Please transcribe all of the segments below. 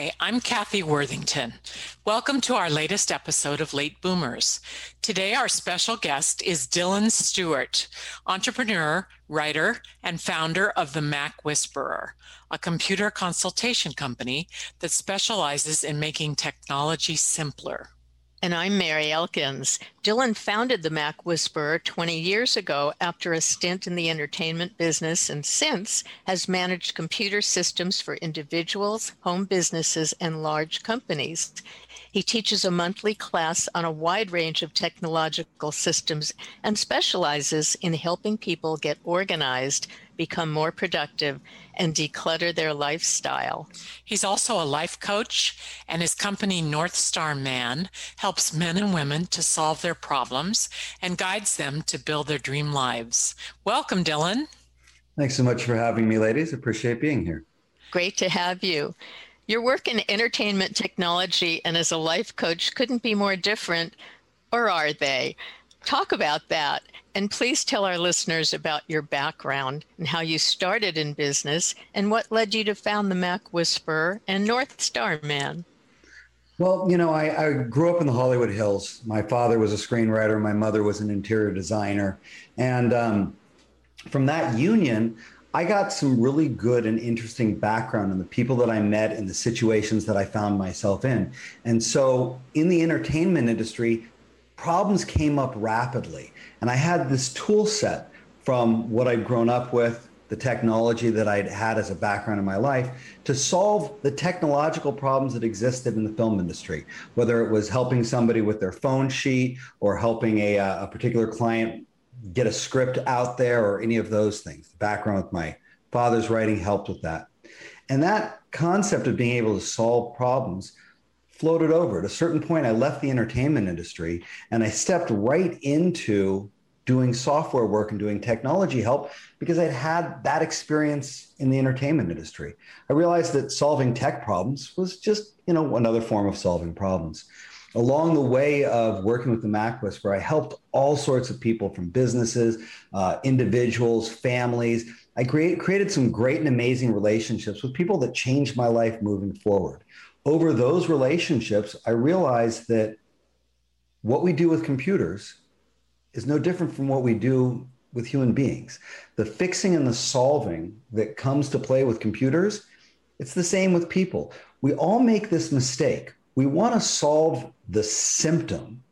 Hi, I'm Kathy Worthington. Welcome to our latest episode of Late Boomers. Today, our special guest is Dylan Stewart, entrepreneur, writer, and founder of the Mac Whisperer, a computer consultation company that specializes in making technology simpler. And I'm Mary Elkins. Dylan founded the Mac Whisperer 20 years ago after a stint in the entertainment business and since has managed computer systems for individuals, home businesses, and large companies. He teaches a monthly class on a wide range of technological systems and specializes in helping people get organized, become more productive, and declutter their lifestyle. He's also a life coach, and his company, North Star Man, helps men and women to solve their problems and guides them to build their dream lives. Welcome, Dylan. Thanks so much for having me, ladies. Appreciate being here. Great to have you. Your work in entertainment technology and as a life coach couldn't be more different, or are they? Talk about that. And please tell our listeners about your background and how you started in business and what led you to found the Mac Whisperer and North Star Man. Well, you know, I, I, grew up in the Hollywood Hills. My father was a screenwriter, my mother was an interior designer. And um, from that union, I got some really good and interesting background in the people that I met and the situations that I found myself in. And so in the entertainment industry, problems came up rapidly. And I had this tool set from what I'd grown up with, the technology that I'd had as a background in my life to solve the technological problems that existed in the film industry, whether it was helping somebody with their phone sheet or helping a, uh, a particular client get a script out there or any of those things. The background with my father's writing helped with that. And that concept of being able to solve problems floated over. At a certain point, I left the entertainment industry and I stepped right into doing software work and doing technology help because I'd had that experience in the entertainment industry. I realized that solving tech problems was just, you know, another form of solving problems along the way of working with the Mac Whisperer, I helped all sorts of people from businesses, uh, individuals, families. I create, created some great and amazing relationships with people that changed my life moving forward. Over those relationships, I realized that what we do with computers is no different from what we do with human beings. The fixing and the solving that comes to play with computers, it's the same with people. We all make this mistake we want to solve the symptom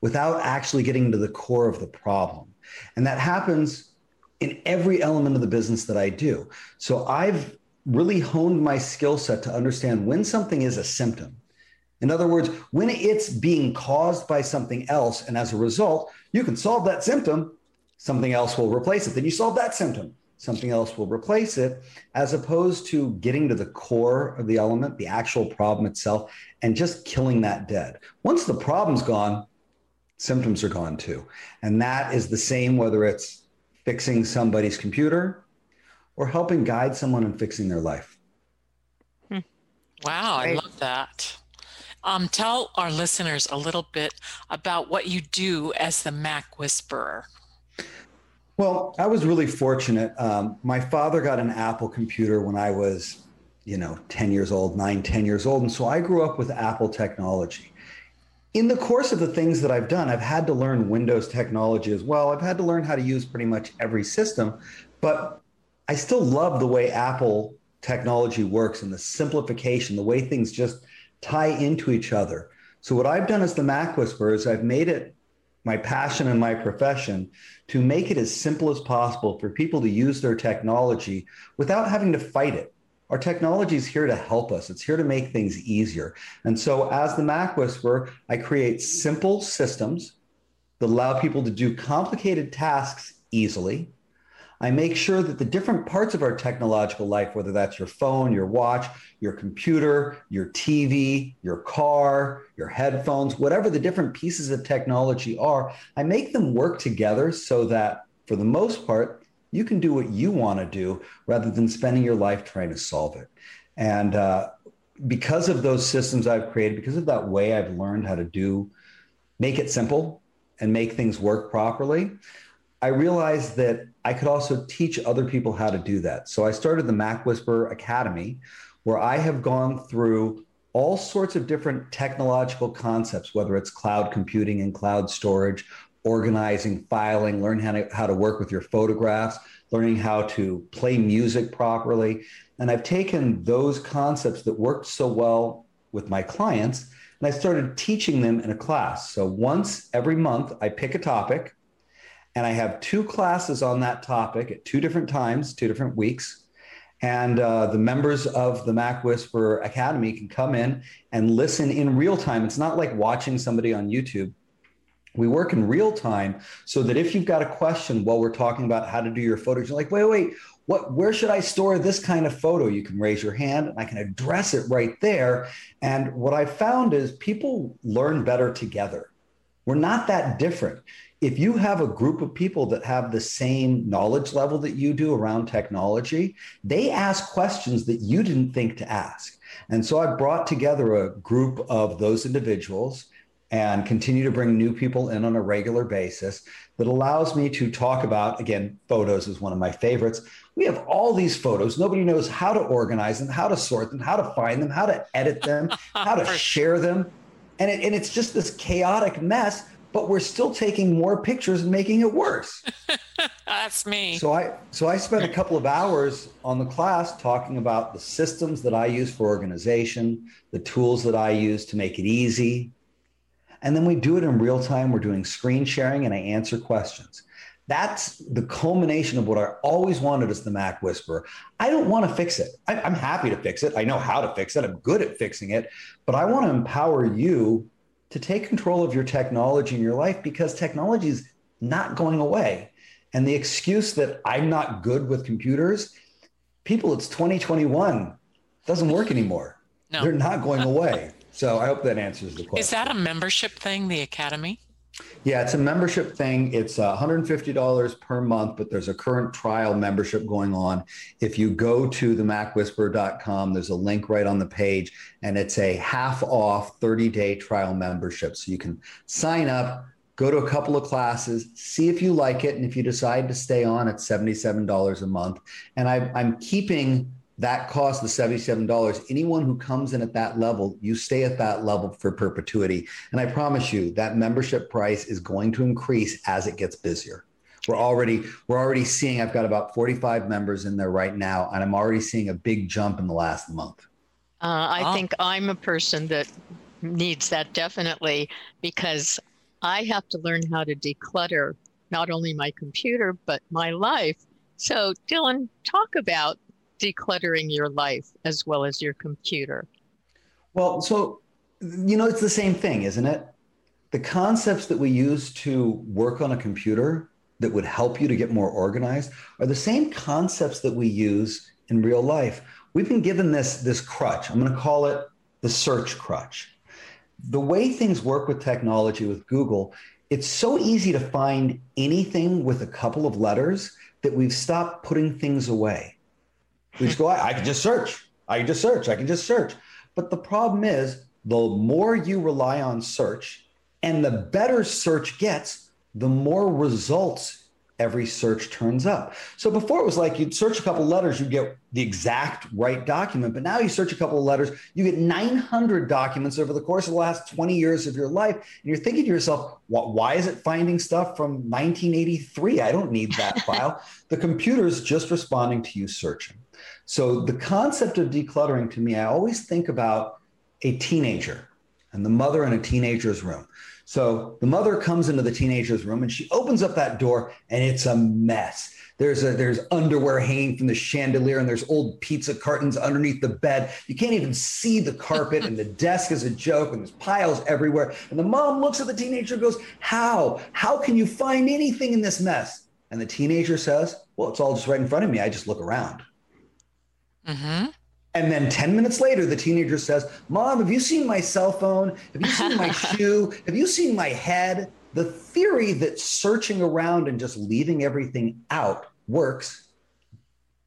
without actually getting to the core of the problem. And that happens in every element of the business that I do. So I've really honed my skill set to understand when something is a symptom. In other words, when it's being caused by something else, and as a result, you can solve that symptom, something else will replace it. Then you solve that symptom something else will replace it, as opposed to getting to the core of the element, the actual problem itself, and just killing that dead. Once the problem's gone, symptoms are gone too. And that is the same whether it's fixing somebody's computer or helping guide someone in fixing their life. Hmm. Wow, I love that. Um, tell our listeners a little bit about what you do as the Mac Whisperer. Well, I was really fortunate. Um, my father got an Apple computer when I was, you know, 10 years old, nine, 10 years old. And so I grew up with Apple technology. In the course of the things that I've done, I've had to learn Windows technology as well. I've had to learn how to use pretty much every system, but I still love the way Apple technology works and the simplification, the way things just tie into each other. So what I've done as the Mac Whisperer is I've made it my passion and my profession to make it as simple as possible for people to use their technology without having to fight it. Our technology is here to help us. It's here to make things easier. And so as the Mac Whisperer, I create simple systems that allow people to do complicated tasks easily I make sure that the different parts of our technological life, whether that's your phone, your watch, your computer, your TV, your car, your headphones, whatever the different pieces of technology are, I make them work together so that for the most part, you can do what you want to do rather than spending your life trying to solve it. And uh, because of those systems I've created, because of that way I've learned how to do, make it simple and make things work properly, I realized that I could also teach other people how to do that. So I started the Mac Whisperer Academy, where I have gone through all sorts of different technological concepts, whether it's cloud computing and cloud storage, organizing, filing, learn how to, how to work with your photographs, learning how to play music properly. And I've taken those concepts that worked so well with my clients and I started teaching them in a class. So once every month, I pick a topic and I have two classes on that topic at two different times, two different weeks. And uh, the members of the Mac Whisperer Academy can come in and listen in real time. It's not like watching somebody on YouTube. We work in real time so that if you've got a question while we're talking about how to do your photos, you're like, wait, wait, what, where should I store this kind of photo? You can raise your hand and I can address it right there. And what I found is people learn better together. We're not that different if you have a group of people that have the same knowledge level that you do around technology, they ask questions that you didn't think to ask. And so I brought together a group of those individuals and continue to bring new people in on a regular basis that allows me to talk about, again, photos is one of my favorites. We have all these photos. Nobody knows how to organize them, how to sort them, how to find them, how to edit them, how to share them. And, it, and it's just this chaotic mess but we're still taking more pictures and making it worse. That's me. So I so I spent a couple of hours on the class talking about the systems that I use for organization, the tools that I use to make it easy. And then we do it in real time. We're doing screen sharing and I answer questions. That's the culmination of what I always wanted as the Mac Whisperer. I don't want to fix it. I, I'm happy to fix it. I know how to fix it. I'm good at fixing it, but I want to empower you to take control of your technology in your life because technology is not going away. And the excuse that I'm not good with computers, people, it's 2021, doesn't work anymore. No. They're not going away. so I hope that answers the question. Is that a membership thing, the Academy? Yeah, it's a membership thing. It's uh, $150 per month, but there's a current trial membership going on. If you go to the macwhisperer.com, there's a link right on the page, and it's a half off 30 day trial membership. So you can sign up, go to a couple of classes, see if you like it. And if you decide to stay on, it's $77 a month. And I, I'm keeping that cost the $77 anyone who comes in at that level you stay at that level for perpetuity. And i promise you that membership price is going to increase as it gets busier. We're already we're already seeing i've got about 45 members in there right now and i'm already seeing a big jump in the last month. Uh, i oh. think i'm a person that needs that definitely because i have to learn how to declutter not only my computer but my life. So dylan talk about decluttering your life as well as your computer? Well, so, you know, it's the same thing, isn't it? The concepts that we use to work on a computer that would help you to get more organized are the same concepts that we use in real life. We've been given this, this crutch. I'm going to call it the search crutch. The way things work with technology with Google, it's so easy to find anything with a couple of letters that we've stopped putting things away. We just go, I, I can just search. I can just search. I can just search. But the problem is, the more you rely on search and the better search gets, the more results every search turns up. So before it was like you'd search a couple letters, you'd get the exact right document. But now you search a couple of letters, you get 900 documents over the course of the last 20 years of your life. And you're thinking to yourself, why is it finding stuff from 1983? I don't need that file. The computer's just responding to you searching. So the concept of decluttering to me, I always think about a teenager and the mother in a teenager's room. So the mother comes into the teenager's room and she opens up that door and it's a mess. There's a, there's underwear hanging from the chandelier and there's old pizza cartons underneath the bed. You can't even see the carpet and the desk is a joke and there's piles everywhere. And the mom looks at the teenager and goes, "How? How can you find anything in this mess?" And the teenager says, "Well, it's all just right in front of me. I just look around." Mm-hmm. And then 10 minutes later, the teenager says, Mom, have you seen my cell phone? Have you seen my shoe? Have you seen my head? The theory that searching around and just leaving everything out works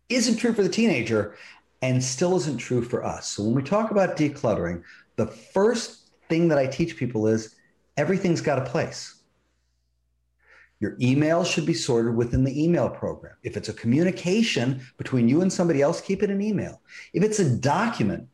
isn't true for the teenager and still isn't true for us. So when we talk about decluttering, the first thing that I teach people is everything's got a place. Your email should be sorted within the email program. If it's a communication between you and somebody else, keep it in email. If it's a document,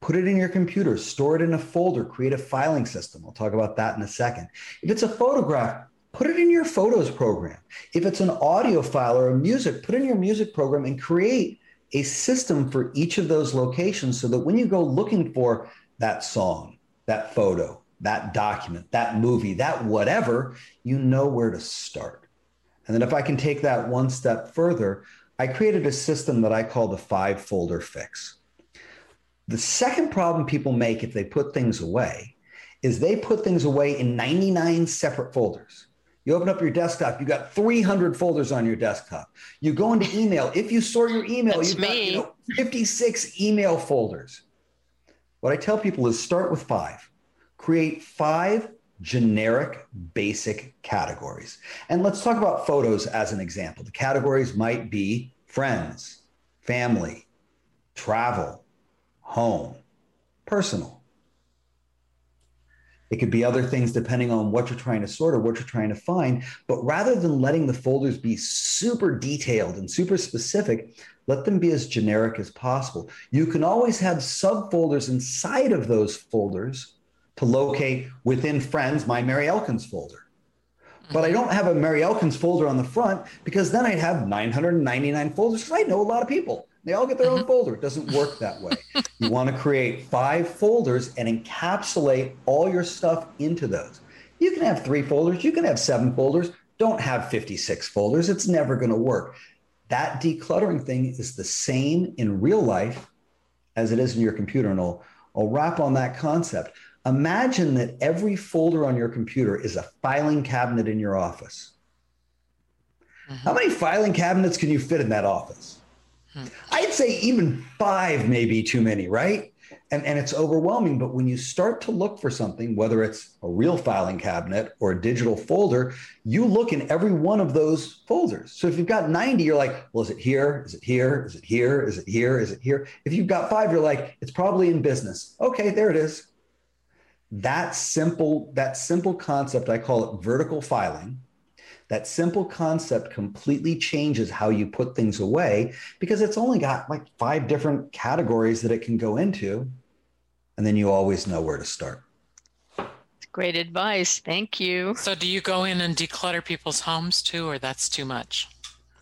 put it in your computer, store it in a folder, create a filing system. I'll talk about that in a second. If it's a photograph, put it in your photos program. If it's an audio file or a music, put in your music program and create a system for each of those locations so that when you go looking for that song, that photo, that document, that movie, that whatever, you know where to start. And then if I can take that one step further, I created a system that I call the five folder fix. The second problem people make if they put things away is they put things away in 99 separate folders. You open up your desktop, you got 300 folders on your desktop. You go into email. If you sort your email, you've got you know, 56 email folders. What I tell people is start with five create five generic basic categories. And let's talk about photos as an example. The categories might be friends, family, travel, home, personal. It could be other things depending on what you're trying to sort or what you're trying to find. But rather than letting the folders be super detailed and super specific, let them be as generic as possible. You can always have subfolders inside of those folders to locate within Friends my Mary Elkins folder. But I don't have a Mary Elkins folder on the front because then I'd have 999 folders because I know a lot of people. They all get their own mm-hmm. folder. It doesn't work that way. you want to create five folders and encapsulate all your stuff into those. You can have three folders, you can have seven folders. Don't have 56 folders. It's never going to work. That decluttering thing is the same in real life as it is in your computer. And I'll, I'll wrap on that concept. Imagine that every folder on your computer is a filing cabinet in your office. Mm-hmm. How many filing cabinets can you fit in that office? Hmm. I'd say even five may be too many, right? And, and it's overwhelming. But when you start to look for something, whether it's a real filing cabinet or a digital folder, you look in every one of those folders. So if you've got 90, you're like, well, is it here? Is it here? Is it here? Is it here? Is it here? If you've got five, you're like, it's probably in business. Okay, there it is that simple that simple concept i call it vertical filing. That simple concept completely changes how you put things away because it's only got like five different categories that it can go into and then you always know where to start. Great advice. Thank you. So do you go in and declutter people's homes too or that's too much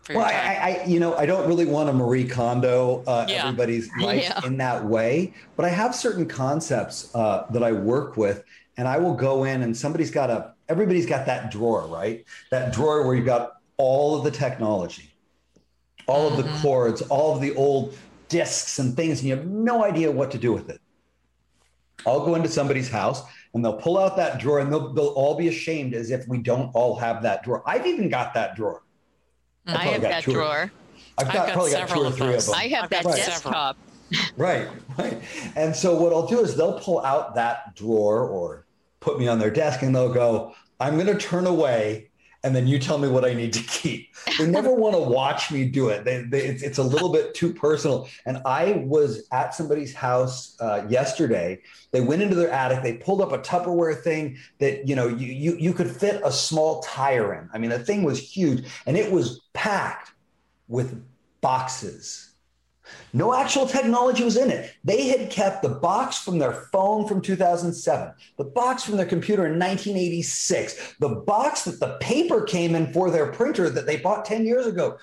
well, I, I, you know, I don't really want a Marie Kondo uh, yeah. everybody's life yeah. in that way, but I have certain concepts uh, that I work with, and I will go in and somebody's got a, everybody's got that drawer, right? That drawer where you've got all of the technology, all mm-hmm. of the mm-hmm. cords, all of the old discs and things, and you have no idea what to do with it. I'll go into somebody's house and they'll pull out that drawer and they'll, they'll all be ashamed as if we don't all have that drawer. I've even got that drawer. I have that drawer. I've got, I've got probably got two or three of, them. I have I've that right. desktop. right, right. And so what I'll do is they'll pull out that drawer or put me on their desk and they'll go, I'm going to turn away and then you tell me what I need to keep. They never want to watch me do it. They, they, it's, it's, a little bit too personal. And I was at somebody's house uh, yesterday. They went into their attic. They pulled up a Tupperware thing that you know you, you you could fit a small tire in. I mean, the thing was huge, and it was packed with boxes no actual technology was in it. They had kept the box from their phone from 2007, the box from their computer in 1986, the box that the paper came in for their printer that they bought 10 years ago.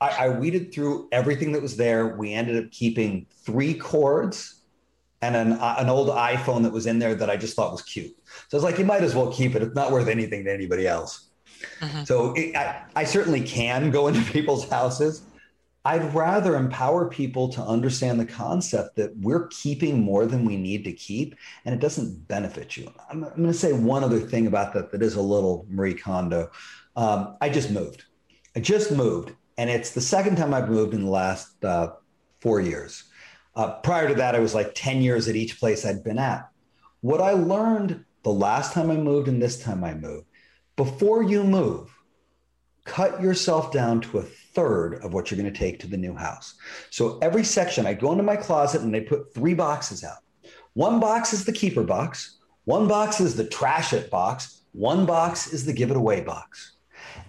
I, I weeded through everything that was there. We ended up keeping three cords and an, an old iPhone that was in there that I just thought was cute. So I was like, you might as well keep it. It's not worth anything to anybody else. Mm-hmm. So it, I, I certainly can go into people's houses. I'd rather empower people to understand the concept that we're keeping more than we need to keep, and it doesn't benefit you. I'm, I'm going to say one other thing about that that is a little Marie Kondo. Um, I just moved. I just moved, and it's the second time I've moved in the last uh, four years. Uh, prior to that, I was like 10 years at each place I'd been at. What I learned the last time I moved and this time I moved before you move, cut yourself down to a third of what you're going to take to the new house. So every section, I go into my closet and they put three boxes out. One box is the keeper box, one box is the trash it box, one box is the give it away box.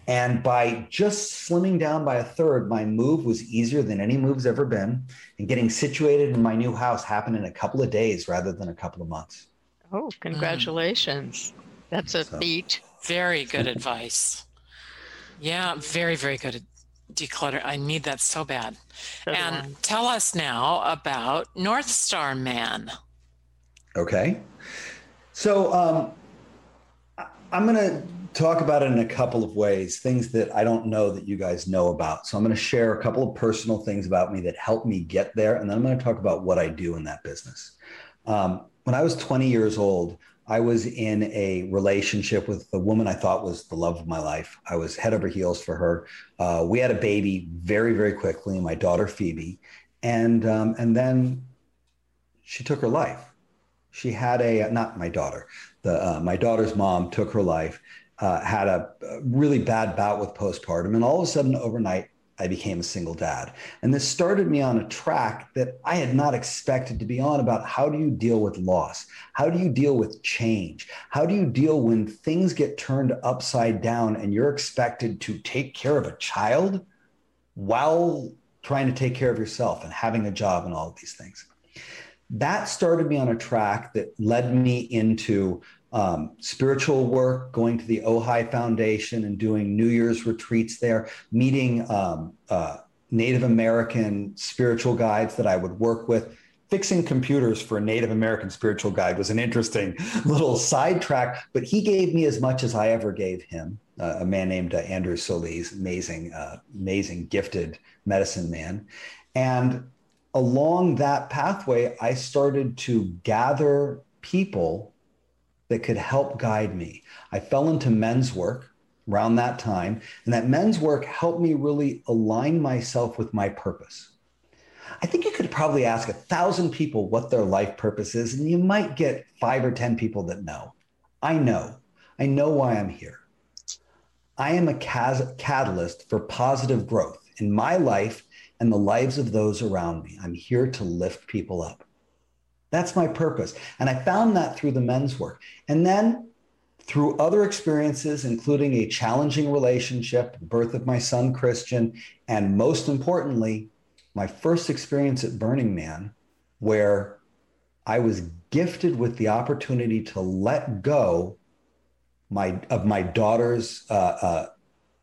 And by just slimming down by a third, my move was easier than any move's ever been. And getting situated in my new house happened in a couple of days rather than a couple of months. Oh, congratulations. Mm. That's a so. feat. Very good advice. Yeah, very, very good declutter. I need that so bad. So and tell us now about North Star Man. Okay. So um, I'm going to talk about it in a couple of ways, things that I don't know that you guys know about. So I'm going to share a couple of personal things about me that helped me get there. And then I'm going to talk about what I do in that business. Um, when I was 20 years old, I was in a relationship with the woman I thought was the love of my life. I was head over heels for her. Uh, we had a baby very, very quickly, my daughter Phoebe, and um, and then she took her life. She had a not my daughter, the uh, my daughter's mom took her life. Uh, had a really bad bout with postpartum, and all of a sudden, overnight, I became a single dad. And this started me on a track that I had not expected to be on about how do you deal with loss? How do you deal with change? How do you deal when things get turned upside down and you're expected to take care of a child while trying to take care of yourself and having a job and all of these things? That started me on a track that led me into um, spiritual work, going to the Ojai Foundation and doing New Year's retreats there, meeting um, uh, Native American spiritual guides that I would work with. Fixing computers for a Native American spiritual guide was an interesting little sidetrack, but he gave me as much as I ever gave him. Uh, a man named uh, Andrew Solis, amazing, uh, amazing, gifted medicine man. And along that pathway, I started to gather people that could help guide me. I fell into men's work around that time, and that men's work helped me really align myself with my purpose. I think you could probably ask a thousand people what their life purpose is, and you might get five or 10 people that know. I know. I know why I'm here. I am a catalyst for positive growth in my life and the lives of those around me. I'm here to lift people up. That's my purpose. And I found that through the men's work. And then through other experiences, including a challenging relationship, birth of my son, Christian, and most importantly, my first experience at Burning Man, where I was gifted with the opportunity to let go my, of my daughter's uh, uh,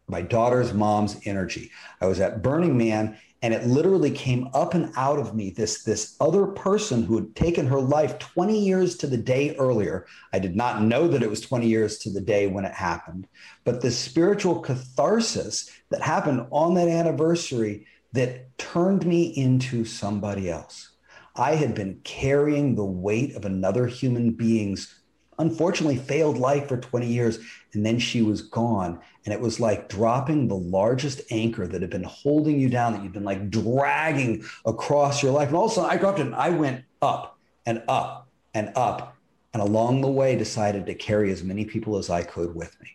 my daughter's mom's energy. I was at Burning Man and it literally came up and out of me this this other person who had taken her life 20 years to the day earlier. I did not know that it was 20 years to the day when it happened. But the spiritual catharsis that happened on that anniversary that turned me into somebody else. I had been carrying the weight of another human being's unfortunately failed life for 20 years and then she was gone. And it was like dropping the largest anchor that had been holding you down that you've been like dragging across your life. And all of a sudden i dropped it and i went up and up and up and along the way decided to carry as many people as i could with me.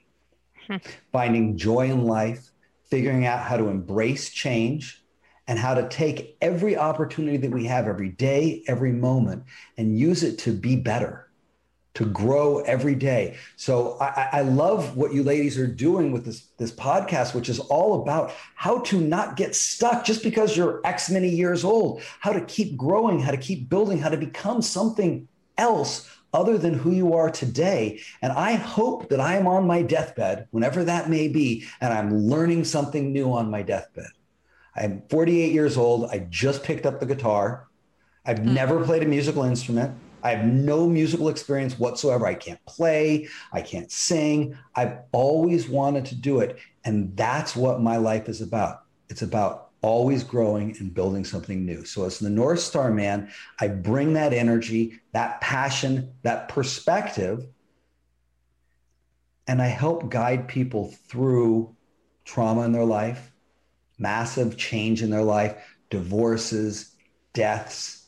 Hmm. finding joy in life figuring out how to embrace change and how to take every opportunity that we have every day every moment and use it to be better to grow every day. So I, I, love what you ladies are doing with this, this podcast, which is all about how to not get stuck just because you're X many years old, how to keep growing, how to keep building, how to become something else other than who you are today. And I hope that I am on my deathbed, whenever that may be, and I'm learning something new on my deathbed. I'm 48 years old. I just picked up the guitar. I've mm-hmm. never played a musical instrument. I have no musical experience whatsoever. I can't play, I can't sing. I've always wanted to do it. And that's what my life is about. It's about always growing and building something new. So, as the North Star man, I bring that energy, that passion, that perspective, and I help guide people through trauma in their life, massive change in their life, divorces, deaths,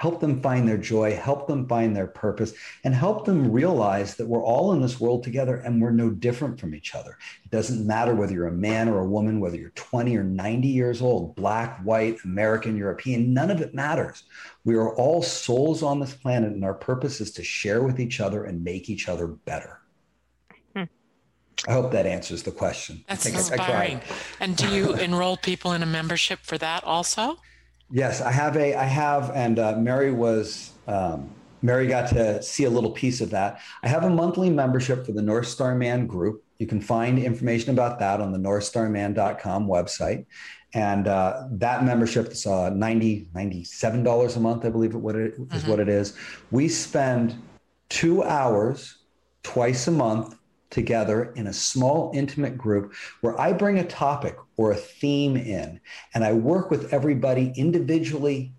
help them find their joy, help them find their purpose, and help them realize that we're all in this world together and we're no different from each other. It doesn't matter whether you're a man or a woman, whether you're 20 or 90 years old, black, white, American, European, none of it matters. We are all souls on this planet, and our purpose is to share with each other and make each other better. Hmm. I hope that answers the question. That's inspiring. I, I and do you enroll people in a membership for that also? Yes, I have a, I have, and uh, Mary was, um, Mary got to see a little piece of that. I have a monthly membership for the North Star Man group. You can find information about that on the northstarman.com website. And uh, that membership is uh, 90 $97 a month, I believe it, what it is mm-hmm. what it is. We spend two hours twice a month together in a small, intimate group where I bring a topic or a theme in and I work with everybody individually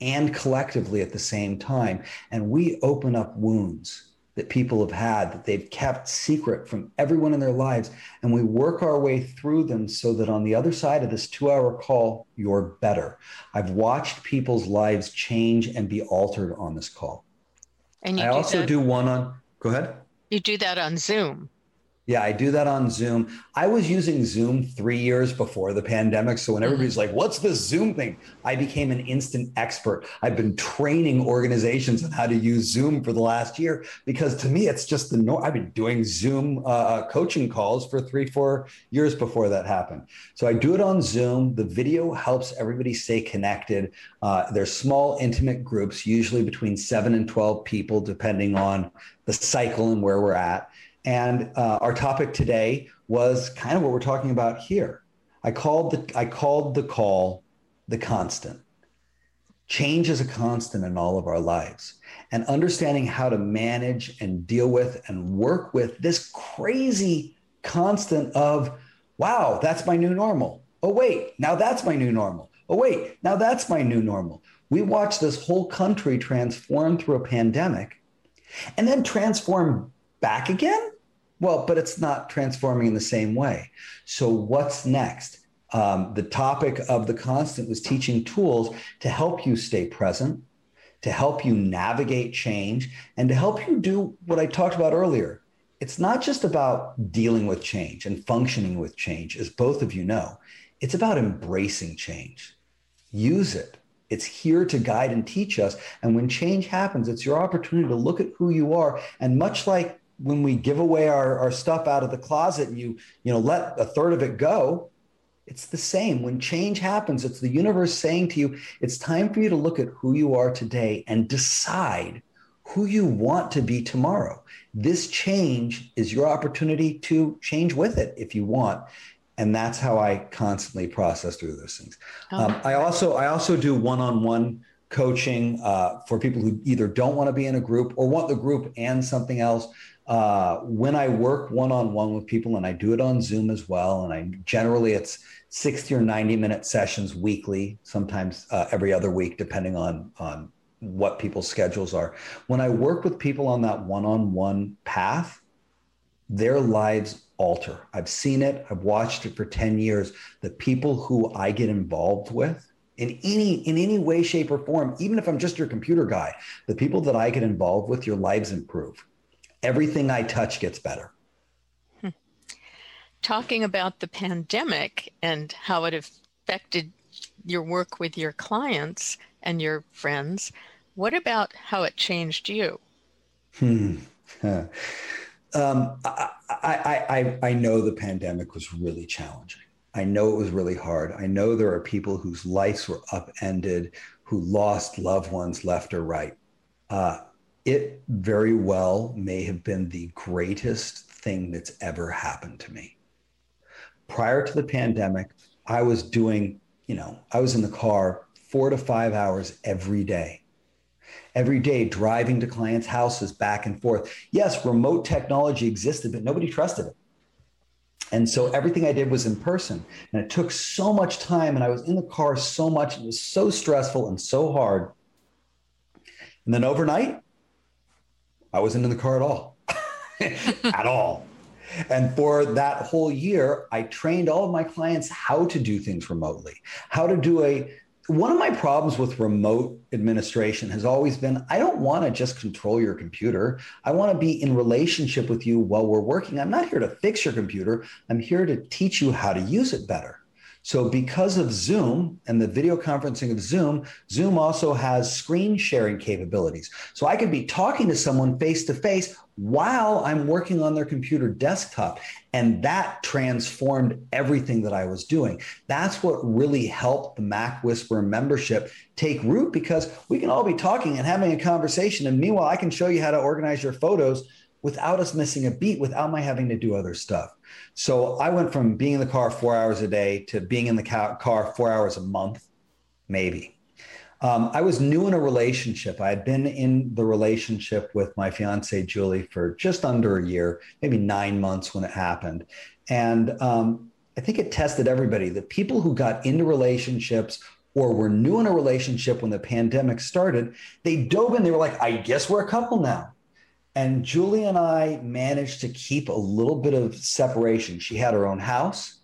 and collectively at the same time. And we open up wounds that people have had that they've kept secret from everyone in their lives. And we work our way through them so that on the other side of this two hour call, you're better. I've watched people's lives change and be altered on this call. And I do also that- do one on, go ahead. You do that on Zoom. Yeah, I do that on Zoom. I was using Zoom three years before the pandemic. So when everybody's mm-hmm. like, what's this Zoom thing? I became an instant expert. I've been training organizations on how to use Zoom for the last year because to me, it's just the norm. I've been doing Zoom uh, uh, coaching calls for three, four years before that happened. So I do it on Zoom. The video helps everybody stay connected. Uh, they're small, intimate groups, usually between seven and 12 people, depending on the cycle and where we're at. And uh, our topic today was kind of what we're talking about here. I called the I called the call the constant. Change is a constant in all of our lives. And understanding how to manage and deal with and work with this crazy constant of, wow, that's my new normal. Oh, wait, now that's my new normal. Oh, wait, now that's my new normal. We watched this whole country transform through a pandemic and then transform back again? Well, but it's not transforming in the same way. So, what's next? Um, the topic of the constant was teaching tools to help you stay present, to help you navigate change, and to help you do what I talked about earlier. It's not just about dealing with change and functioning with change, as both of you know. It's about embracing change. Use it. It's here to guide and teach us. And when change happens, it's your opportunity to look at who you are. And much like when we give away our, our stuff out of the closet and you you know let a third of it go it's the same. When change happens it's the universe saying to you it's time for you to look at who you are today and decide who you want to be tomorrow. This change is your opportunity to change with it if you want. And that's how i constantly process through those things. Oh. um, i also i also do one-on-one coaching uh, for people who either don't want to be in a group or want the group and something else uh, when I work one on one with people, and I do it on Zoom as well, and I generally it's 60 or 90 minute sessions weekly, sometimes uh, every other week, depending on, on what people's schedules are. When I work with people on that one on one path, their lives alter. I've seen it, I've watched it for 10 years. The people who I get involved with, in any in any way shape or form even if i'm just your computer guy the people that i get involved with your lives improve everything I touch gets better. Hmm. Talking about the pandemic and how it affected your work with your clients and your friends, what about how it changed you? Hmm. Um, I, I, I, I know the pandemic was really challenging. I know it was really hard. I know there are people whose lives were upended, who lost loved ones left or right. Uh, it very well may have been the greatest thing that's ever happened to me. Prior to the pandemic, I was doing, you know, I was in the car four to five hours every day. Every day, driving to clients' houses back and forth. Yes, remote technology existed, but nobody trusted it. And so everything I did was in person. And it took so much time. And I was in the car so much. It was so stressful and so hard. And then overnight, I wasn't in the car at all, at all. And for that whole year, I trained all of my clients how to do things remotely, how to do a one of my problems with remote administration has always been I don't want to just control your computer. I want to be in relationship with you while we're working. I'm not here to fix your computer. I'm here to teach you how to use it better. So, because of Zoom and the video conferencing of Zoom, Zoom also has screen sharing capabilities. So, I could be talking to someone face to face while I'm working on their computer desktop. And that transformed everything that I was doing. That's what really helped the Mac Whisperer membership take root because we can all be talking and having a conversation. And meanwhile, I can show you how to organize your photos without us missing a beat, without my having to do other stuff. So I went from being in the car four hours a day to being in the car four hours a month, maybe. Um, I was new in a relationship. I had been in the relationship with my fiance, Julie, for just under a year, maybe nine months when it happened. And um, I think it tested everybody. The people who got into relationships or were new in a relationship when the pandemic started, they dove in. They were like, I guess we're a couple now. And Julie and I managed to keep a little bit of separation. She had her own house.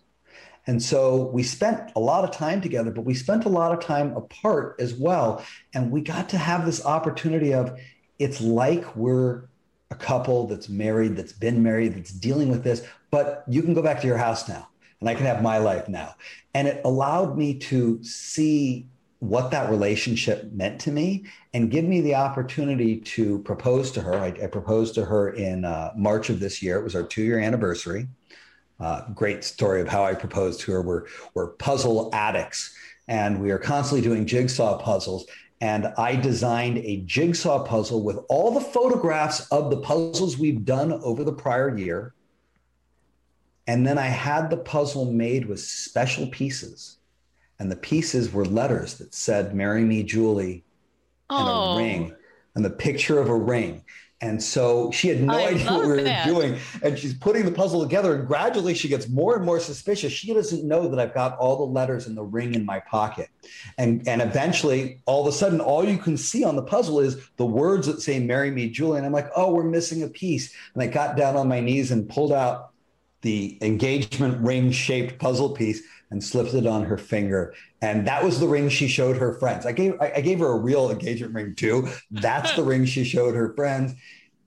And so we spent a lot of time together, but we spent a lot of time apart as well. And we got to have this opportunity of it's like we're a couple that's married, that's been married, that's dealing with this, but you can go back to your house now and I can have my life now. And it allowed me to see what that relationship meant to me and give me the opportunity to propose to her. I, I proposed to her in uh, March of this year. It was our two year anniversary. Uh, great story of how I proposed to her. We're, we're puzzle addicts and we are constantly doing jigsaw puzzles. And I designed a jigsaw puzzle with all the photographs of the puzzles we've done over the prior year. And then I had the puzzle made with special pieces and the pieces were letters that said "Marry me, Julie," and oh. a ring, and the picture of a ring. And so she had no I idea what we were that. doing. And she's putting the puzzle together. And gradually she gets more and more suspicious. She doesn't know that I've got all the letters and the ring in my pocket. And, and eventually, all of a sudden, all you can see on the puzzle is the words that say, Marry me, Julie. And I'm like, oh, we're missing a piece. And I got down on my knees and pulled out the engagement ring shaped puzzle piece and slipped it on her finger. And that was the ring she showed her friends. I gave I gave her a real engagement ring too. That's the ring she showed her friends.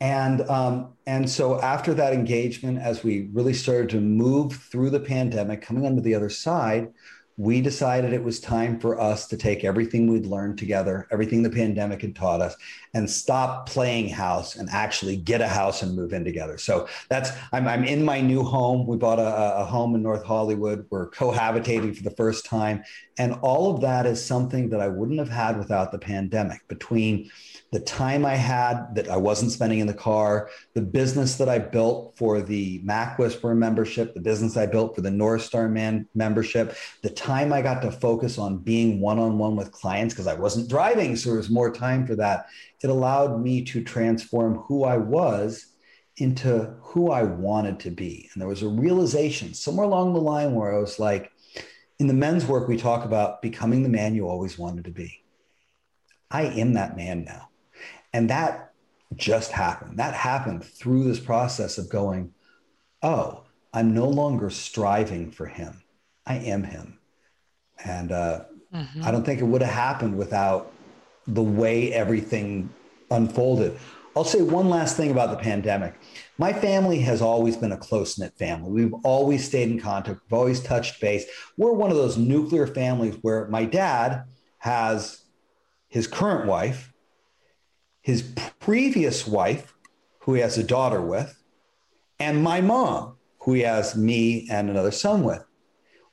And um, and so after that engagement, as we really started to move through the pandemic, coming onto the other side, we decided it was time for us to take everything we'd learned together, everything the pandemic had taught us, and stop playing house and actually get a house and move in together. So that's I'm, I'm in my new home. We bought a, a home in North Hollywood. We're cohabitating for the first time, and all of that is something that I wouldn't have had without the pandemic. Between the time I had that I wasn't spending in the car, the business that I built for the Mac Whisperer membership, the business I built for the North Star Man membership, the time I got to focus on being one on one with clients because I wasn't driving. So there was more time for that. It allowed me to transform who I was into who I wanted to be. And there was a realization somewhere along the line where I was like, in the men's work, we talk about becoming the man you always wanted to be. I am that man now. And that just happened. That happened through this process of going, oh, I'm no longer striving for him. I am him. And uh, mm-hmm. I don't think it would have happened without the way everything unfolded. I'll say one last thing about the pandemic. My family has always been a close knit family. We've always stayed in contact, we've always touched base. We're one of those nuclear families where my dad has his current wife, his previous wife, who he has a daughter with, and my mom, who he has me and another son with.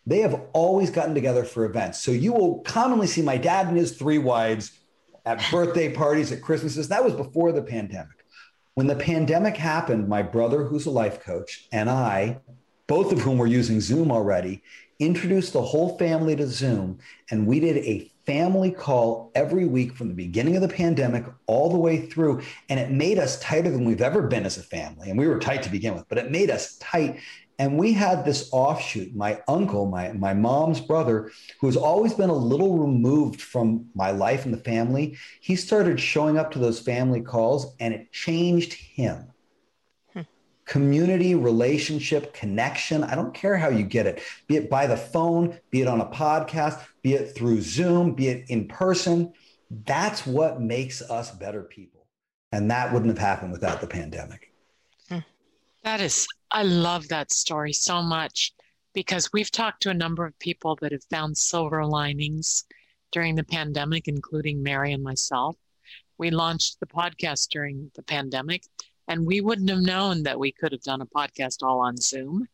They have always gotten together for events. So you will commonly see my dad and his three wives at birthday parties, at Christmases. That was before the pandemic. When the pandemic happened, my brother, who's a life coach, and I, both of whom were using Zoom already, introduced the whole family to Zoom. And we did a family call every week from the beginning of the pandemic all the way through. And it made us tighter than we've ever been as a family. And we were tight to begin with, but it made us tight. And we had this offshoot. My uncle, my, my mom's brother, who has always been a little removed from my life and the family, he started showing up to those family calls and it changed him community, relationship, connection. I don't care how you get it, be it by the phone, be it on a podcast, be it through Zoom, be it in person. That's what makes us better people. And that wouldn't have happened without the pandemic. Hmm. That is, I love that story so much because we've talked to a number of people that have found silver linings during the pandemic, including Mary and myself. We launched the podcast during the pandemic and we wouldn't have known that we could have done a podcast all on Zoom.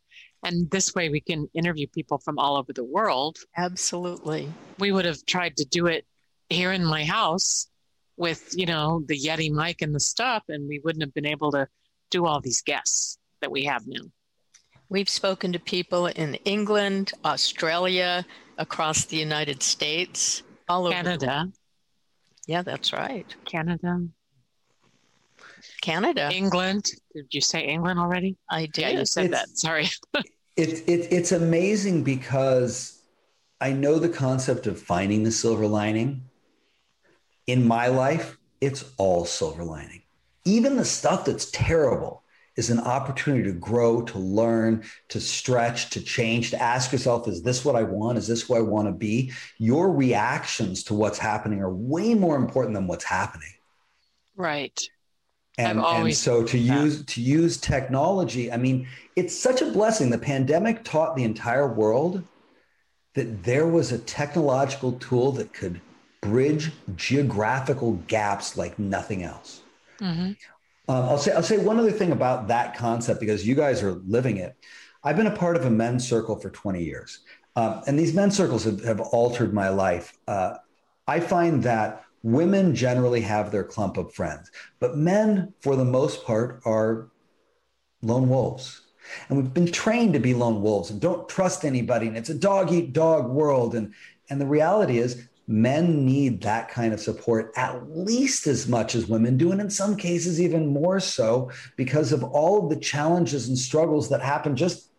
And this way we can interview people from all over the world. Absolutely. We would have tried to do it here in my house with, you know, the Yeti mic and the stuff, and we wouldn't have been able to do all these guests that we have now. We've spoken to people in England, Australia, across the United States, all over Canada. Yeah, that's right. Canada. Canada. England. Did you say England already? I did. Yeah, you said it's, that. Sorry. it's it, it's amazing because I know the concept of finding the silver lining. In my life, it's all silver lining. Even the stuff that's terrible is an opportunity to grow, to learn, to stretch, to change, to ask yourself, is this what I want? Is this who I want to be? Your reactions to what's happening are way more important than what's happening. Right and, and so to use to use technology i mean it's such a blessing. The pandemic taught the entire world that there was a technological tool that could bridge geographical gaps like nothing else. Mm-hmm. um, i'll say i'll say one other thing about that concept because you guys are living it. I've been a part of a men's circle for 20 years. Um, and these men's circles have, have altered my life. Uh, i find that women generally have their clump of friends, but men, for the most part, are lone wolves. And we've been trained to be lone wolves and don't trust anybody. And it's a dog eat dog world. And, and the reality is, men need that kind of support at least as much as women do. And in some cases, even more so because of all of the challenges and struggles that happen just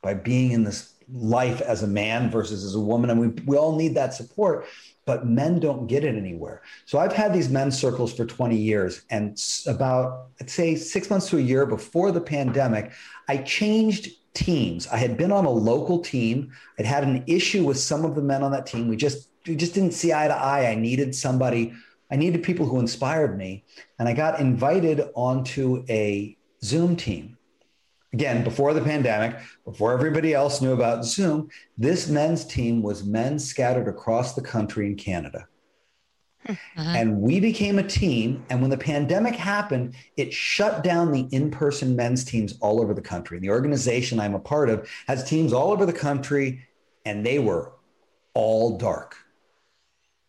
by being in this life as a man versus as a woman. And we, we all need that support but men don't get it anywhere. So I've had these men's circles for 20 years. And about, I'd say, six months to a year before the pandemic, I changed teams. I had been on a local team. I'd had an issue with some of the men on that team. We just, we just didn't see eye to eye. I needed somebody, I needed people who inspired me. And I got invited onto a Zoom team again, before the pandemic, before everybody else knew about Zoom, this men's team was men scattered across the country in Canada. Mm-hmm. And we became a team. And when the pandemic happened, it shut down the in person men's teams all over the country. And The organization I'm a part of has teams all over the country, and they were all dark.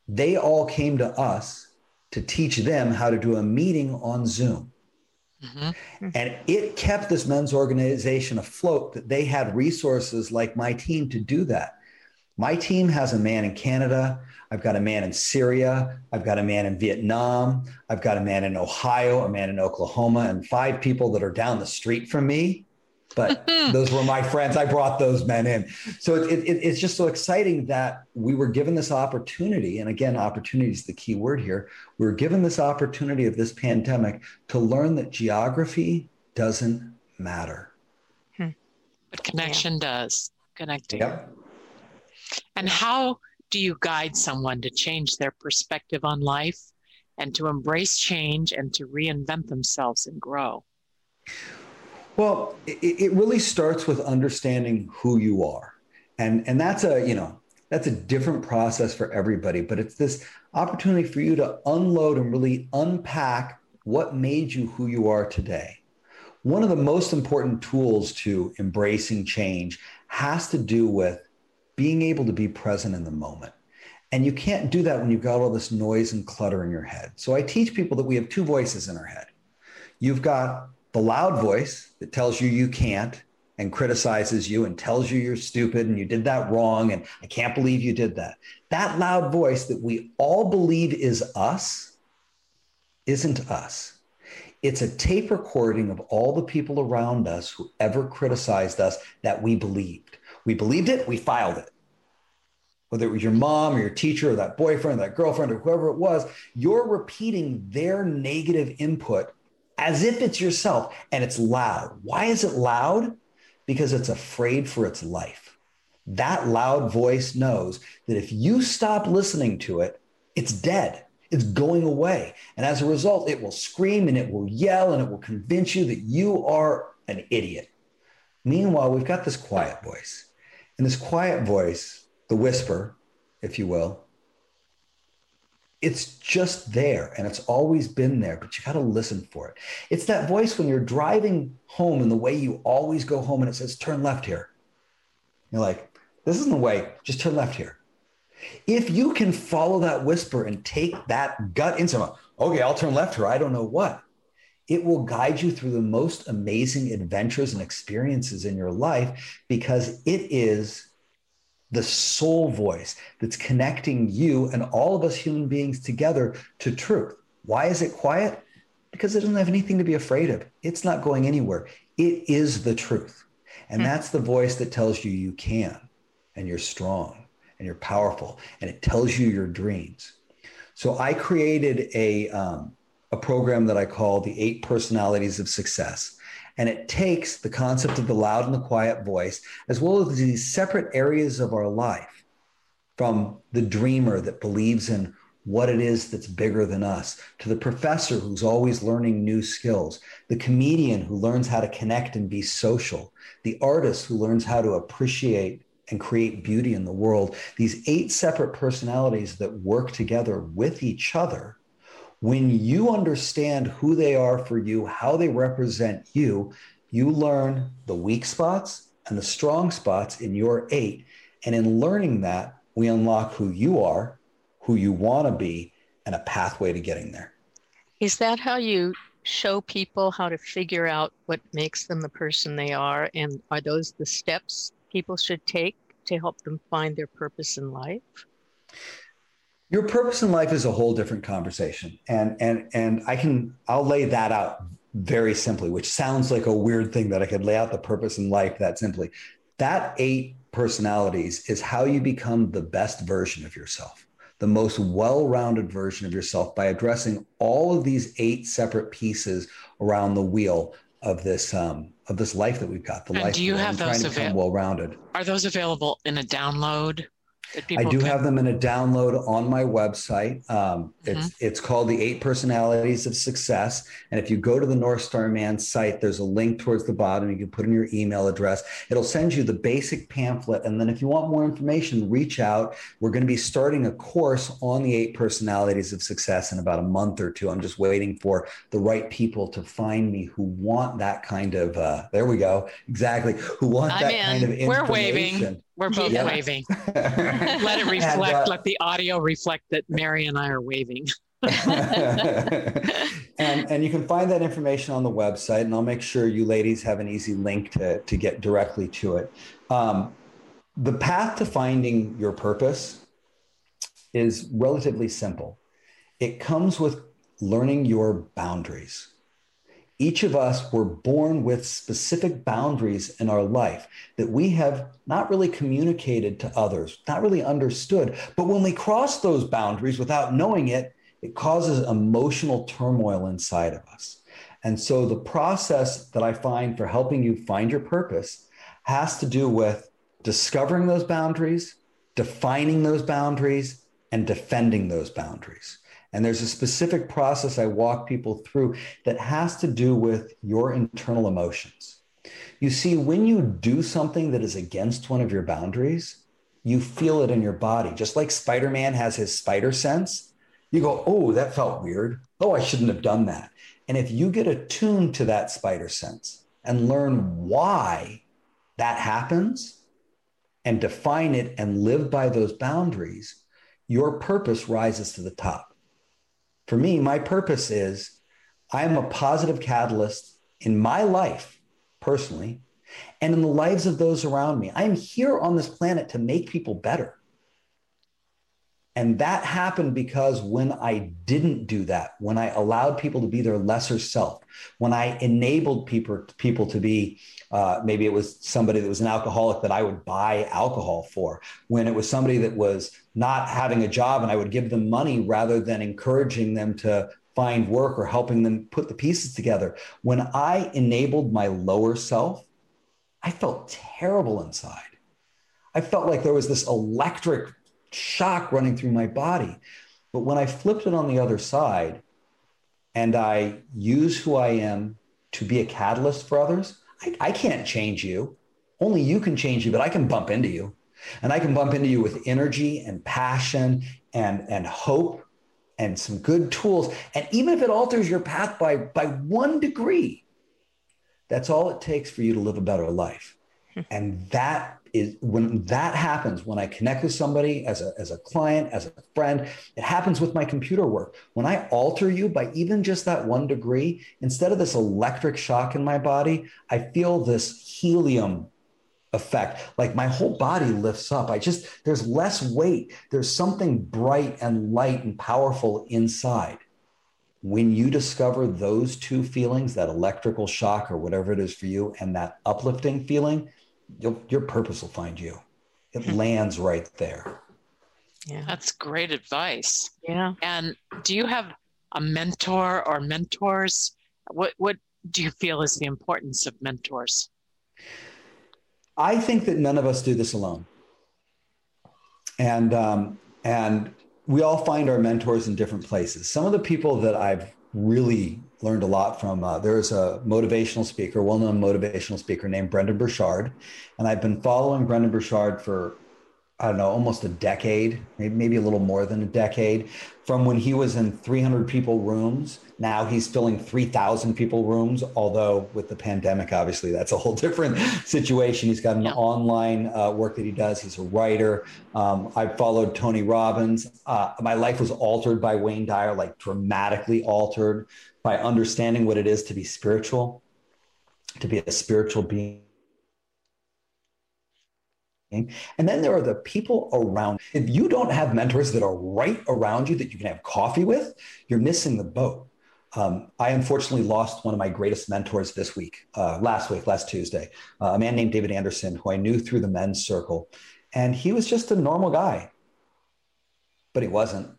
They all came to us to teach them how to do a meeting on Zoom. Mm-hmm. And it kept this men's organization afloat that they had resources like my team to do that. My team has a man in Canada. I've got a man in Syria. I've got a man in Vietnam. I've got a man in Ohio, a man in Oklahoma, and five people that are down the street from me but those were my friends. I brought those men in. So it, it, it's just so exciting that we were given this opportunity. And again, opportunity is the key word here. We were given this opportunity of this pandemic to learn that geography doesn't matter. Hmm. But connection yeah. does. Connecting. Yep. And how do you guide someone to change their perspective on life and to embrace change and to reinvent themselves and grow? Well, it, it really starts with understanding who you are. And, and that's a, you know, that's a different process for everybody, but it's this opportunity for you to unload and really unpack what made you who you are today. One of the most important tools to embracing change has to do with being able to be present in the moment. And you can't do that when you've got all this noise and clutter in your head. So I teach people that we have two voices in our head. You've got the loud voice that tells you you can't, and criticizes you and tells you you're stupid and you did that wrong and I can't believe you did that. That loud voice that we all believe is us isn't us. It's a tape recording of all the people around us who ever criticized us that we believed. We believed it, we filed it. Whether it was your mom or your teacher or that boyfriend, or that girlfriend, or whoever it was, you're repeating their negative input as if it's yourself and it's loud. Why is it loud? because it's afraid for its life. That loud voice knows that if you stop listening to it, it's dead. It's going away. And as a result, it will scream and it will yell and it will convince you that you are an idiot. Meanwhile, we've got this quiet voice. And this quiet voice, the whisper, if you will, it's just there and it's always been there, but you got to listen for it. It's that voice when you're driving home in the way you always go home and it says, turn left here. You're like, this isn't the way, just turn left here. If you can follow that whisper and take that gut instinct, okay, I'll turn left here, I don't know what, it will guide you through the most amazing adventures and experiences in your life because it is the soul voice that's connecting you and all of us human beings together to truth. Why is it quiet? Because it doesn't have anything to be afraid of. It's not going anywhere. It is the truth. And hmm. that's the voice that tells you you can and you're strong and you're powerful and it tells you your dreams. So I created a, um, a program that I call the eight personalities of success. And it takes the concept of the loud and the quiet voice, as well as these separate areas of our life from the dreamer that believes in what it is that's bigger than us, to the professor who's always learning new skills, the comedian who learns how to connect and be social, the artist who learns how to appreciate and create beauty in the world. These eight separate personalities that work together with each other when you understand who they are for you, how they represent you, you learn the weak spots and the strong spots in your eight. And in learning that, we unlock who you are, who you want to be, and a pathway to getting there. Is that how you show people how to figure out what makes them the person they are? And are those the steps people should take to help them find their purpose in life? Your purpose in life is a whole different conversation and and and i can i'll lay that out very simply which sounds like a weird thing that i could lay out the purpose in life that simply that eight personalities is how you become the best version of yourself the most well-rounded version of yourself by addressing all of these eight separate pieces around the wheel of this um, of this life that we've got. The and life do you have those available? Well-rounded. Are those available in a download? I do can... have them in a download on my website. Um, mm-hmm. It's it's called the Eight Personalities of Success, and if you go to the North Star Man site, there's a link towards the bottom. You can put in your email address. It'll send you the basic pamphlet, and then if you want more information, reach out. We're going to be starting a course on the Eight Personalities of Success in about a month or two. I'm just waiting for the right people to find me who want that kind of. Uh, there we go. Exactly. Who want I'm that in. kind of information. We're waving. We're both yeah. waving. Let it reflect, and, uh, let the audio reflect that Mary and I are waving. and and you can find that information on the website, and I'll make sure you ladies have an easy link to, to get directly to it. Um, the path to finding your purpose is relatively simple. It comes with learning your boundaries each of us were born with specific boundaries in our life that we have not really communicated to others, not really understood. But when we cross those boundaries without knowing it, it causes emotional turmoil inside of us. And so the process that I find for helping you find your purpose has to do with discovering those boundaries, defining those boundaries, and defending those boundaries. And there's a specific process I walk people through that has to do with your internal emotions. You see, when you do something that is against one of your boundaries, you feel it in your body. Just like Spider Man has his spider sense, you go, oh, that felt weird. Oh, I shouldn't have done that. And if you get attuned to that spider sense and learn why that happens and define it and live by those boundaries, your purpose rises to the top. For me, my purpose is I am a positive catalyst in my life personally and in the lives of those around me. I'm here on this planet to make people better. And that happened because when I didn't do that, when I allowed people to be their lesser self, when I enabled people, people to be, uh, maybe it was somebody that was an alcoholic that I would buy alcohol for, when it was somebody that was not having a job and I would give them money rather than encouraging them to find work or helping them put the pieces together. When I enabled my lower self, I felt terrible inside. I felt like there was this electric shock running through my body. But when I flipped it on the other side and I use who I am to be a catalyst for others, I, I can't change you. Only you can change you, but I can bump into you. And I can bump into you with energy and passion and, and hope and some good tools. And even if it alters your path by, by one degree, that's all it takes for you to live a better life. Hmm. And that is when that happens, when I connect with somebody as a, as a client, as a friend, it happens with my computer work. When I alter you by even just that one degree, instead of this electric shock in my body, I feel this helium effect. Like my whole body lifts up. I just, there's less weight. There's something bright and light and powerful inside. When you discover those two feelings, that electrical shock or whatever it is for you, and that uplifting feeling, your purpose will find you. It hmm. lands right there. Yeah. That's great advice. Yeah. And do you have a mentor or mentors? What what do you feel is the importance of mentors? I think that none of us do this alone. And um, and we all find our mentors in different places. Some of the people that I've really learned a lot from. Uh, there's a motivational speaker, well-known motivational speaker named Brendon Burchard, and I've been following Brendon Burchard for I don't know, almost a decade, maybe, maybe a little more than a decade, from when he was in 300 people rooms. Now he's filling 3,000 people rooms, although with the pandemic, obviously, that's a whole different situation. He's got an yeah. online uh, work that he does. He's a writer. Um, I followed Tony Robbins. Uh, my life was altered by Wayne Dyer, like dramatically altered by understanding what it is to be spiritual, to be a spiritual being and then there are the people around. If you don't have mentors that are right around you that you can have coffee with, you're missing the boat. Um, I unfortunately lost one of my greatest mentors this week, uh, last week, last Tuesday, uh, a man named David Anderson, who I knew through the men's circle. And he was just a normal guy, but he wasn't.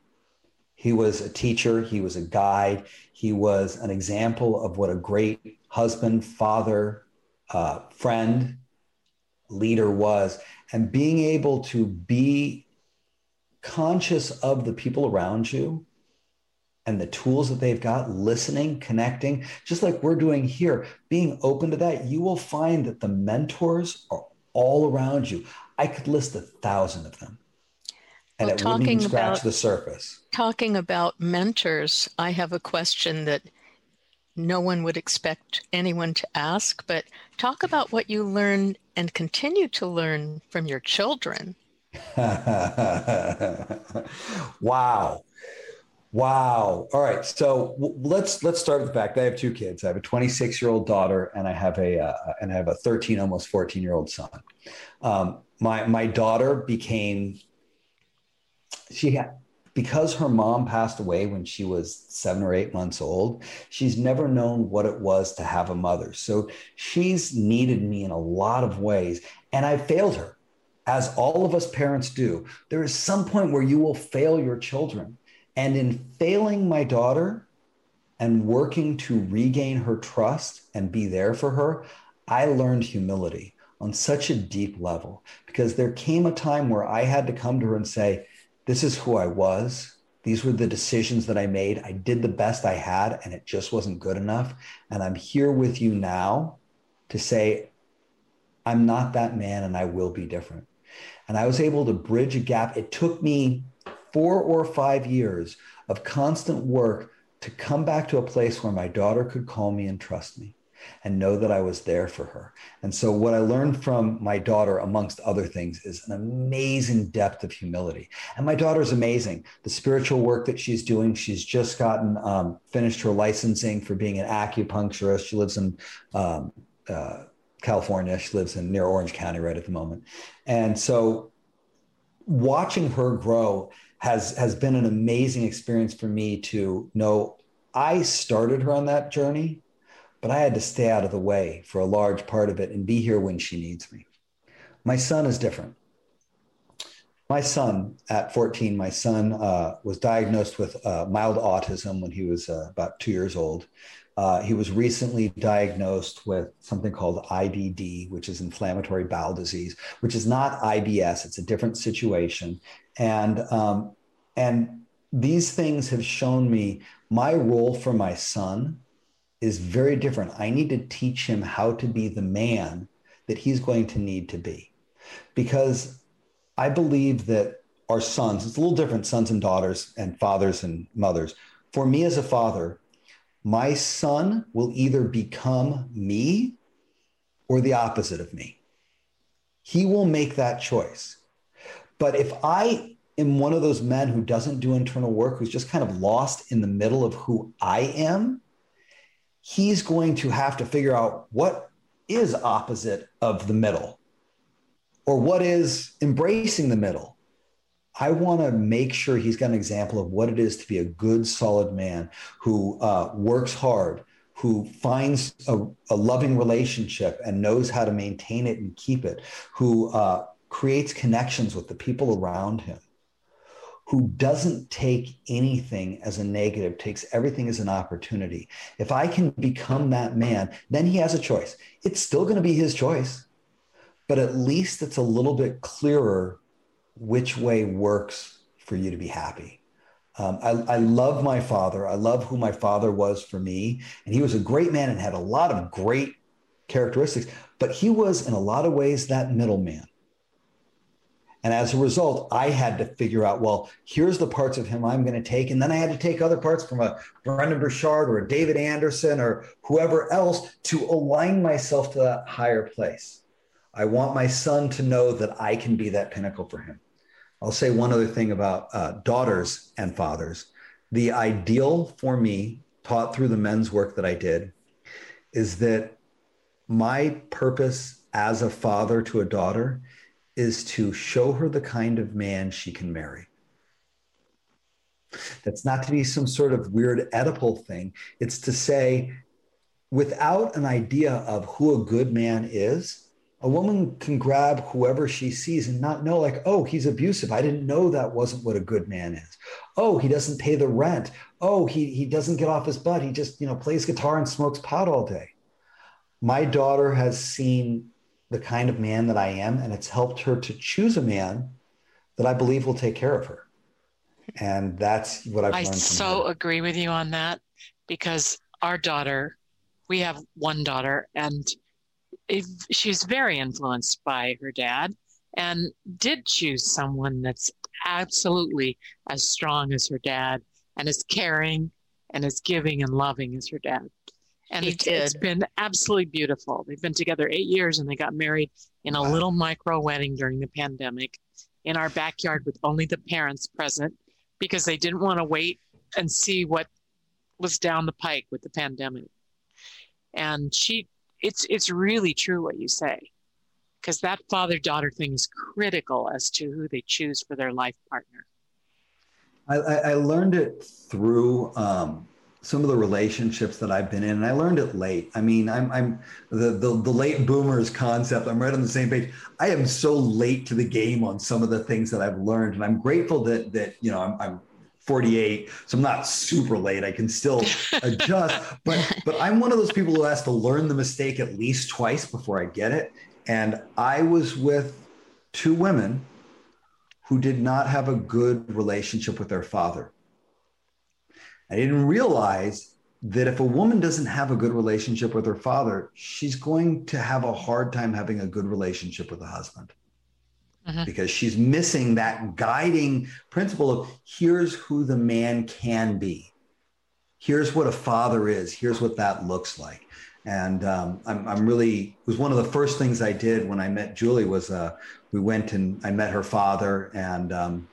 He was a teacher, he was a guide, he was an example of what a great husband, father, uh, friend, leader was and being able to be conscious of the people around you and the tools that they've got, listening, connecting, just like we're doing here, being open to that, you will find that the mentors are all around you. I could list a thousand of them. And well, it wouldn't even scratch about, the surface. Talking about mentors, I have a question that no one would expect anyone to ask, but talk about what you learn and continue to learn from your children. wow. Wow. All right. So let's let's start with the fact I have two kids. I have a 26 year old daughter, and I have a uh, and I have a 13, almost 14 year old son. Um, my my daughter became she had because her mom passed away when she was seven or eight months old, she's never known what it was to have a mother. So she's needed me in a lot of ways, and I failed her, as all of us parents do. There is some point where you will fail your children. And in failing my daughter and working to regain her trust and be there for her, I learned humility on such a deep level because there came a time where I had to come to her and say, this is who I was. These were the decisions that I made. I did the best I had, and it just wasn't good enough. And I'm here with you now to say, I'm not that man and I will be different. And I was able to bridge a gap. It took me four or five years of constant work to come back to a place where my daughter could call me and trust me and know that I was there for her. And so, what I learned from my daughter, amongst other things, is an amazing depth of humility. And my daughter's amazing. The spiritual work that she's doing, she's just gotten um, finished her licensing for being an acupuncturist. She lives in um, uh, California. She lives in near Orange County right at the moment. And so watching her grow has has been an amazing experience for me to know I started her on that journey, but I had to stay out of the way for a large part of it and be here when she needs me. My son is different. My son, at 14, my son uh, was diagnosed with uh, mild autism when he was uh, about two years old. Uh, he was recently diagnosed with something called IBD, which is inflammatory bowel disease, which is not IBS. It's a different situation, and um, and these things have shown me my role for my son is very different. I need to teach him how to be the man that he's going to need to be, because I believe that our sons. It's a little different, sons and daughters, and fathers and mothers. For me as a father my son will either become me or the opposite of me. He will make that choice. But if I am one of those men who doesn't do internal work, who's just kind of lost in the middle of who I am, he's going to have to figure out what is opposite of the middle or what is embracing the middle. I want to make sure he's got an example of what it is to be a good, solid man who uh, works hard, who finds a, a, loving relationship and knows how to maintain it and keep it, who uh, creates connections with the people around him, who doesn't take anything as a negative, takes everything as an opportunity. If I can become that man, then he has a choice. It's still going to be his choice, but at least it's a little bit clearer which way works for you to be happy. Um, I, I, love my father. I love who my father was for me. And he was a great man and had a lot of great characteristics, but he was in a lot of ways that middleman. And as a result, I had to figure out, well, here's the parts of him I'm going to take. And then I had to take other parts from a Brendon Burchard or a David Anderson or whoever else to align myself to that higher place. I want my son to know that I can be that pinnacle for him. I'll say one other thing about uh, daughters and fathers. The ideal for me, taught through the men's work that I did, is that my purpose as a father to a daughter is to show her the kind of man she can marry. That's not to be some sort of weird Oedipal thing. It's to say, without an idea of who a good man is, a woman can grab whoever she sees and not know like oh he's abusive. I didn't know that wasn't what a good man is. Oh he doesn't pay the rent. Oh he, he doesn't get off his butt. He just you know plays guitar and smokes pot all day. My daughter has seen the kind of man that i am and it's helped her to choose a man that i believe will take care of her and that's what i've learned. i so her. agree with you on that because our daughter we have one daughter and she's very influenced by her dad and did choose someone that's absolutely as strong as her dad and as caring and as giving and loving as her dad. And it, it's been absolutely beautiful. They've been together eight years and they got married in a wow. little micro wedding during the pandemic in our backyard with only the parents present because they didn't want to wait and see what was down the pike with the pandemic. And she it's it's really true what you say because that father daughter thing is critical as to who they choose for their life partner i, I learned it through um, some of the relationships that I've been in, and I learned it late. I mean, I'm, I'm the, the, the late boomers concept. I'm right on the same page. I am so late to the game on some of the things that I've learned, and I'm grateful that that you know I'm, I'm 48 so i'm not super late i can still adjust but but i'm one of those people who has to learn the mistake at least twice before i get it and i was with two women who did not have a good relationship with their father i didn't realize that if a woman doesn't have a good relationship with her father she's going to have a hard time having a good relationship with a husband mm-hmm. because she's missing that guiding principle of here's who the man can be. Here's what a father is. Here's what that looks like. And um, I'm, I'm really, it was one of the first things I did when I met Julie was uh, we went and I met her father and um,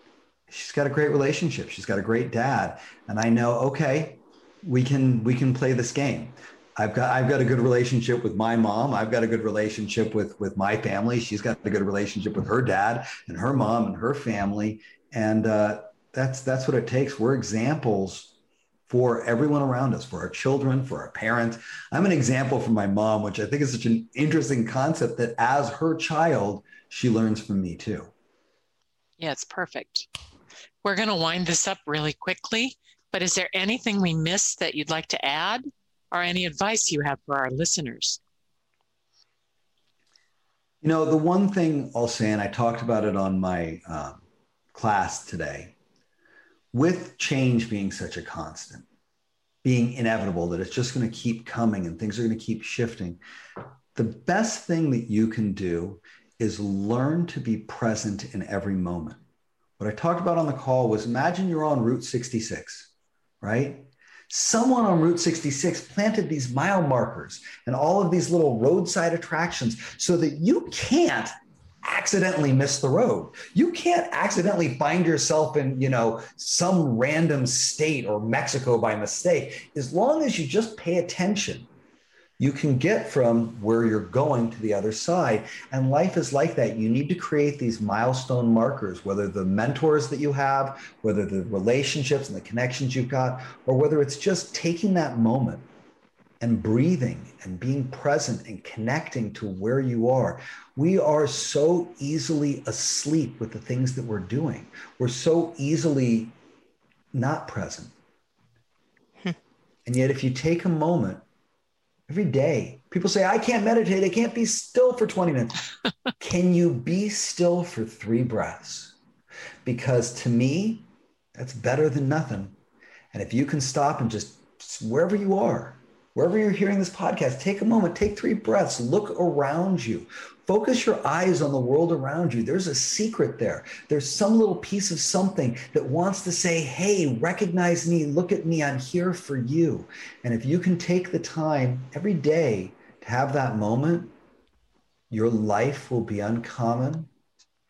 she's got a great relationship. She's got a great dad. And I know, okay, we can, we can play this game I've got I've got a good relationship with my mom. I've got a good relationship with with my family. She's got a good relationship with her dad and her mom and her family. And uh, that's that's what it takes. We're examples for everyone around us, for our children, for our parents. I'm an example for my mom, which I think is such an interesting concept that as her child, she learns from me too. Yeah, it's perfect. We're going to wind this up really quickly, but is there anything we missed that you'd like to add? or any advice you have for our listeners? You know, the one thing I'll say, and I talked about it on my um, class today, with change being such a constant, being inevitable, that it's just going to keep coming and things are going to keep shifting, the best thing that you can do is learn to be present in every moment. What I talked about on the call was imagine you're on Route 66, right? someone on Route 66 planted these mile markers and all of these little roadside attractions so that you can't accidentally miss the road. You can't accidentally find yourself in, you know, some random state or Mexico by mistake. As long as you just pay attention you can get from where you're going to the other side. And life is like that. You need to create these milestone markers, whether the mentors that you have, whether the relationships and the connections you've got, or whether it's just taking that moment and breathing and being present and connecting to where you are. We are so easily asleep with the things that we're doing. We're so easily not present. Hmm. and yet, if you take a moment every day. People say, I can't meditate. I can't be still for 20 minutes. Can you be still for three breaths? Because to me, that's better than nothing. And if you can stop and just wherever you are, wherever you're hearing this podcast, take a moment, take three breaths, look around you. Focus your eyes on the world around you. There's a secret there. There's some little piece of something that wants to say, hey, recognize me, look at me, I'm here for you. And if you can take the time every day to have that moment, your life will be uncommon,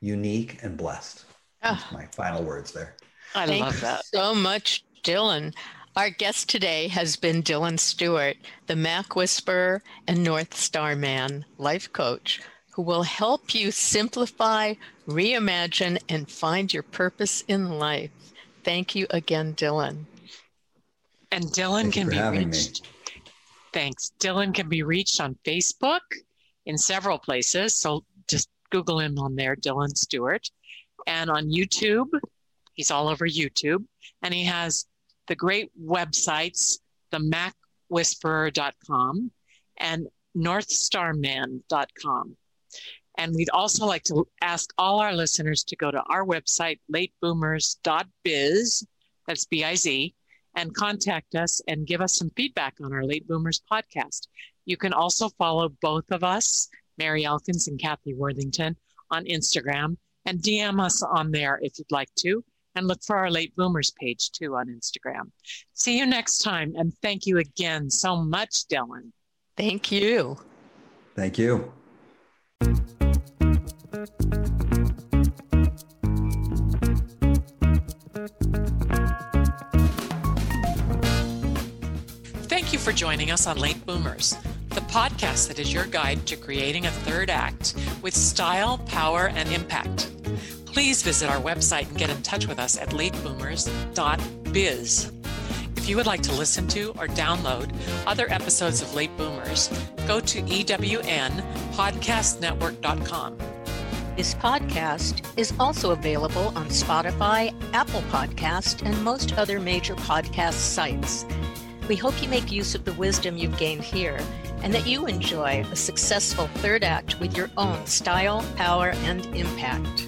unique, and blessed. That's ah. my final words there. I Thank love that. so much, Dylan. Our guest today has been Dylan Stewart, the Mac Whisperer and North Star Man life coach who will help you simplify, reimagine, and find your purpose in life. Thank you again, Dylan. And Dylan Thank can be reached. Me. Thanks. Dylan can be reached on Facebook in several places. So just Google him on there, Dylan Stewart. And on YouTube, he's all over YouTube. And he has the great websites, the macwhisperer.com and northstarman.com. And we'd also like to ask all our listeners to go to our website, lateboomers.biz, that's B I Z, and contact us and give us some feedback on our Late Boomers podcast. You can also follow both of us, Mary Elkins and Kathy Worthington, on Instagram and DM us on there if you'd like to. And look for our Late Boomers page too on Instagram. See you next time. And thank you again so much, Dylan. Thank you. Thank you. Thank you for joining us on Late Boomers, the podcast that is your guide to creating a third act with style, power, and impact. Please visit our website and get in touch with us at lateboomers.biz. If you would like to listen to or download other episodes of Late Boomers, go to ewnpodcastnetwork.com. This podcast is also available on Spotify, Apple Podcast, and most other major podcast sites. We hope you make use of the wisdom you've gained here and that you enjoy a successful third act with your own style, power, and impact.